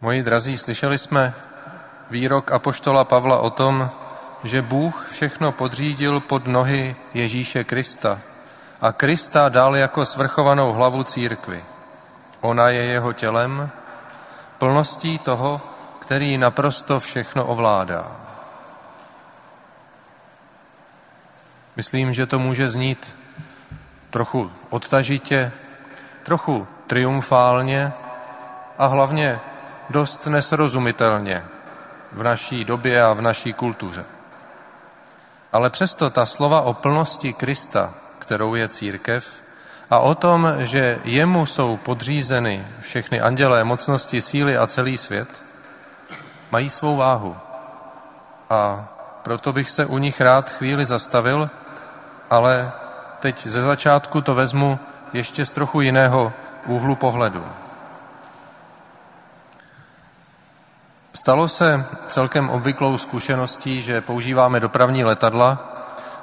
Moji drazí, slyšeli jsme výrok apoštola Pavla o tom, že Bůh všechno podřídil pod nohy Ježíše Krista a Krista dal jako svrchovanou hlavu církvy. Ona je jeho tělem, plností toho, který naprosto všechno ovládá. Myslím, že to může znít trochu odtažitě, trochu triumfálně a hlavně dost nesrozumitelně v naší době a v naší kultuře. Ale přesto ta slova o plnosti Krista, kterou je církev, a o tom, že jemu jsou podřízeny všechny andělé, mocnosti, síly a celý svět, mají svou váhu. A proto bych se u nich rád chvíli zastavil, ale teď ze začátku to vezmu ještě z trochu jiného úhlu pohledu. Stalo se celkem obvyklou zkušeností, že používáme dopravní letadla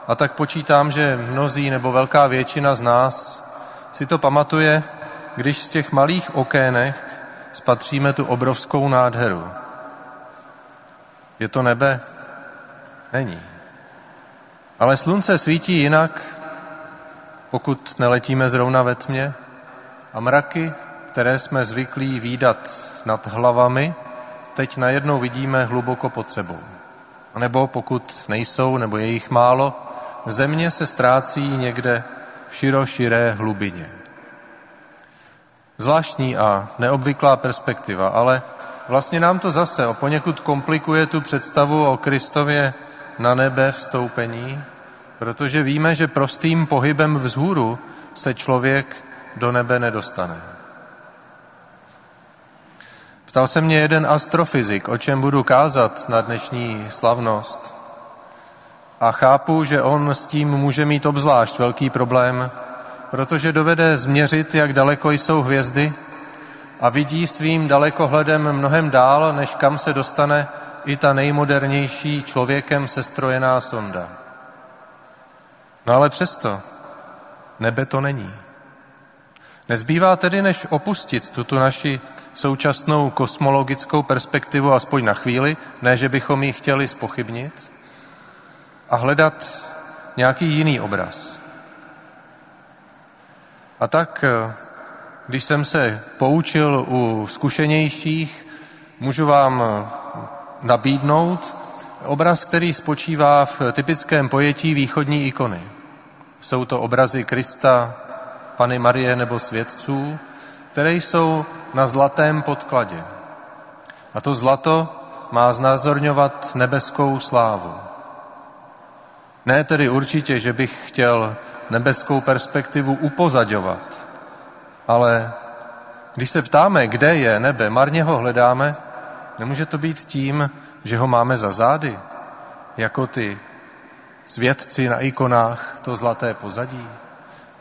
a tak počítám, že mnozí nebo velká většina z nás si to pamatuje, když z těch malých okének spatříme tu obrovskou nádheru. Je to nebe? Není. Ale slunce svítí jinak, pokud neletíme zrovna ve tmě, a mraky, které jsme zvyklí výdat nad hlavami, teď najednou vidíme hluboko pod sebou. A nebo pokud nejsou, nebo je jich málo, země se ztrácí někde v široširé hlubině. Zvláštní a neobvyklá perspektiva, ale vlastně nám to zase o poněkud komplikuje tu představu o Kristově na nebe vstoupení, protože víme, že prostým pohybem vzhůru se člověk do nebe nedostane. Ptal se mě jeden astrofyzik, o čem budu kázat na dnešní slavnost. A chápu, že on s tím může mít obzvlášť velký problém, protože dovede změřit, jak daleko jsou hvězdy a vidí svým dalekohledem mnohem dál, než kam se dostane i ta nejmodernější člověkem sestrojená sonda. No ale přesto, nebe to není. Nezbývá tedy, než opustit tuto naši současnou kosmologickou perspektivu aspoň na chvíli, ne, že bychom ji chtěli spochybnit, a hledat nějaký jiný obraz. A tak, když jsem se poučil u zkušenějších, můžu vám nabídnout obraz, který spočívá v typickém pojetí východní ikony. Jsou to obrazy Krista, Pany Marie nebo svědců, které jsou na zlatém podkladě. A to zlato má znázorňovat nebeskou slávu. Ne tedy určitě, že bych chtěl nebeskou perspektivu upozadovat, ale když se ptáme, kde je nebe, marně ho hledáme, nemůže to být tím, že ho máme za zády, jako ty svědci na ikonách, to zlaté pozadí.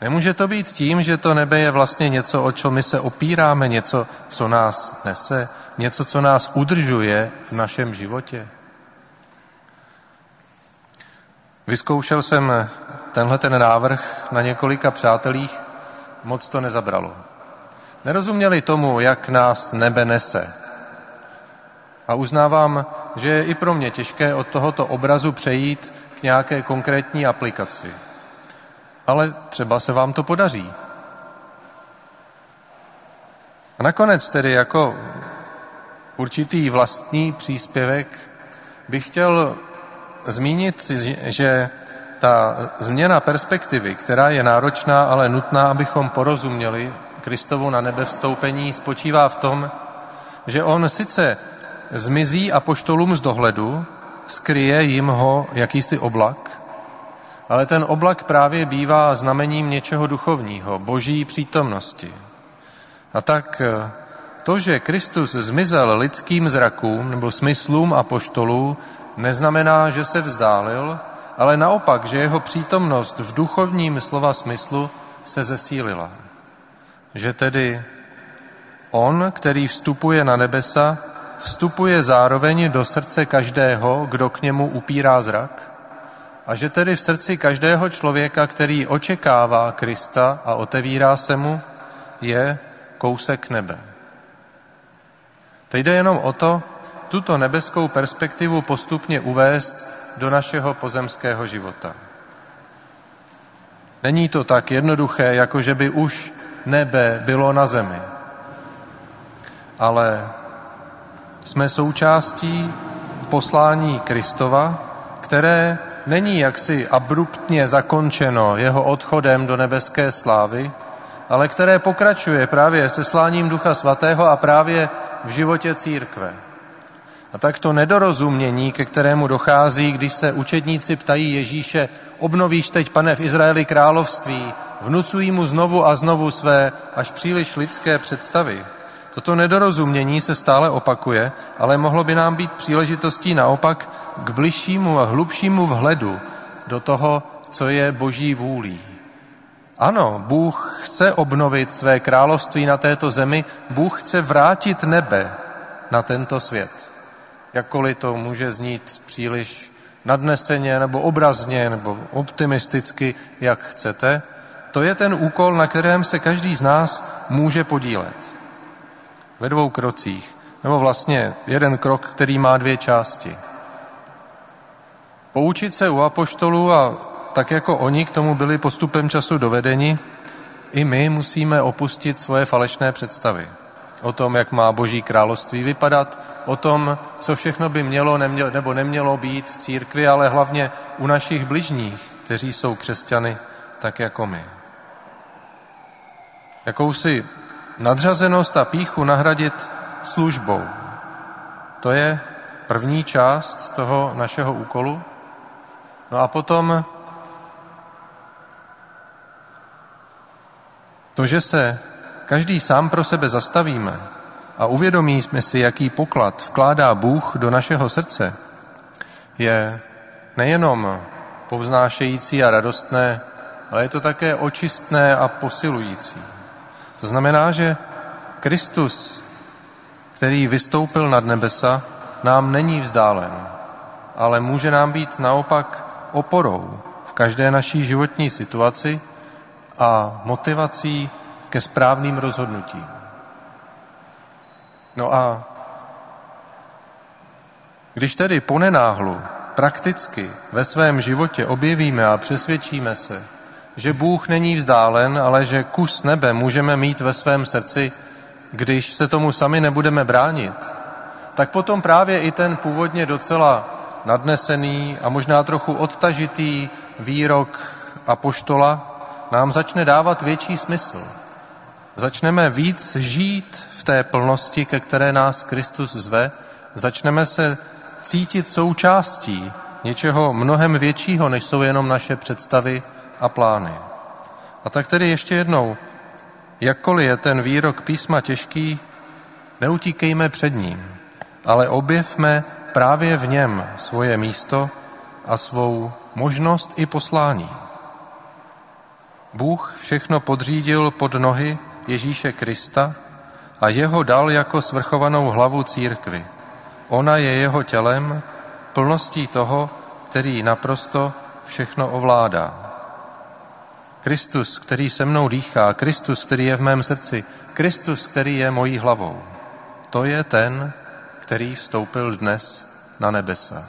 Nemůže to být tím, že to nebe je vlastně něco, o čem my se opíráme, něco, co nás nese, něco, co nás udržuje v našem životě. Vyzkoušel jsem tenhle ten návrh na několika přátelích, moc to nezabralo. Nerozuměli tomu, jak nás nebe nese. A uznávám, že je i pro mě těžké od tohoto obrazu přejít k nějaké konkrétní aplikaci ale třeba se vám to podaří. A nakonec tedy jako určitý vlastní příspěvek bych chtěl zmínit, že ta změna perspektivy, která je náročná, ale nutná, abychom porozuměli Kristovu na nebe vstoupení, spočívá v tom, že on sice zmizí apoštolům z dohledu, skryje jim ho jakýsi oblak, ale ten oblak právě bývá znamením něčeho duchovního, boží přítomnosti. A tak eh, to, že Kristus zmizel lidským zrakům nebo smyslům a poštolů, neznamená, že se vzdálil, ale naopak, že jeho přítomnost v duchovním slova smyslu se zesílila. Že tedy on, který vstupuje na nebesa, vstupuje zároveň do srdce každého, kdo k němu upírá zrak a že tedy v srdci každého člověka, který očekává Krista a otevírá se mu, je kousek nebe. Teď jde jenom o to, tuto nebeskou perspektivu postupně uvést do našeho pozemského života. Není to tak jednoduché, jako že by už nebe bylo na zemi. Ale jsme součástí poslání Kristova, které není jaksi abruptně zakončeno jeho odchodem do nebeské slávy, ale které pokračuje právě se sláním Ducha Svatého a právě v životě církve. A tak to nedorozumění, ke kterému dochází, když se učedníci ptají Ježíše, obnovíš teď, pane, v Izraeli království, vnucují mu znovu a znovu své až příliš lidské představy. Toto nedorozumění se stále opakuje, ale mohlo by nám být příležitostí naopak k bližšímu a hlubšímu vhledu do toho, co je boží vůlí. Ano, Bůh chce obnovit své království na této zemi, Bůh chce vrátit nebe na tento svět. Jakkoliv to může znít příliš nadneseně nebo obrazně nebo optimisticky, jak chcete, to je ten úkol, na kterém se každý z nás může podílet. Ve dvou krocích. Nebo vlastně jeden krok, který má dvě části. Poučit se u apoštolů a tak jako oni k tomu byli postupem času dovedeni, i my musíme opustit svoje falešné představy o tom, jak má Boží království vypadat, o tom, co všechno by mělo nemělo, nebo nemělo být v církvi, ale hlavně u našich bližních, kteří jsou křesťany tak jako my. Jakousi nadřazenost a píchu nahradit službou. To je první část toho našeho úkolu. No a potom to, že se každý sám pro sebe zastavíme a uvědomíme si, jaký poklad vkládá Bůh do našeho srdce, je nejenom povznášející a radostné, ale je to také očistné a posilující. To znamená, že Kristus, který vystoupil nad nebesa, nám není vzdálen, ale může nám být naopak oporou v každé naší životní situaci a motivací ke správným rozhodnutím. No a když tedy ponenáhlu prakticky ve svém životě objevíme a přesvědčíme se, že Bůh není vzdálen, ale že kus nebe můžeme mít ve svém srdci, když se tomu sami nebudeme bránit, tak potom právě i ten původně docela nadnesený a možná trochu odtažitý výrok apoštola nám začne dávat větší smysl. Začneme víc žít v té plnosti, ke které nás Kristus zve, začneme se cítit součástí něčeho mnohem většího, než jsou jenom naše představy a plány. A tak tedy ještě jednou, jakkoliv je ten výrok písma těžký, neutíkejme před ním, ale objevme právě v něm svoje místo a svou možnost i poslání. Bůh všechno podřídil pod nohy Ježíše Krista a jeho dal jako svrchovanou hlavu církvy. Ona je jeho tělem, plností toho, který naprosto všechno ovládá. Kristus, který se mnou dýchá, Kristus, který je v mém srdci, Kristus, který je mojí hlavou. To je ten, který vstoupil dnes na nebesa.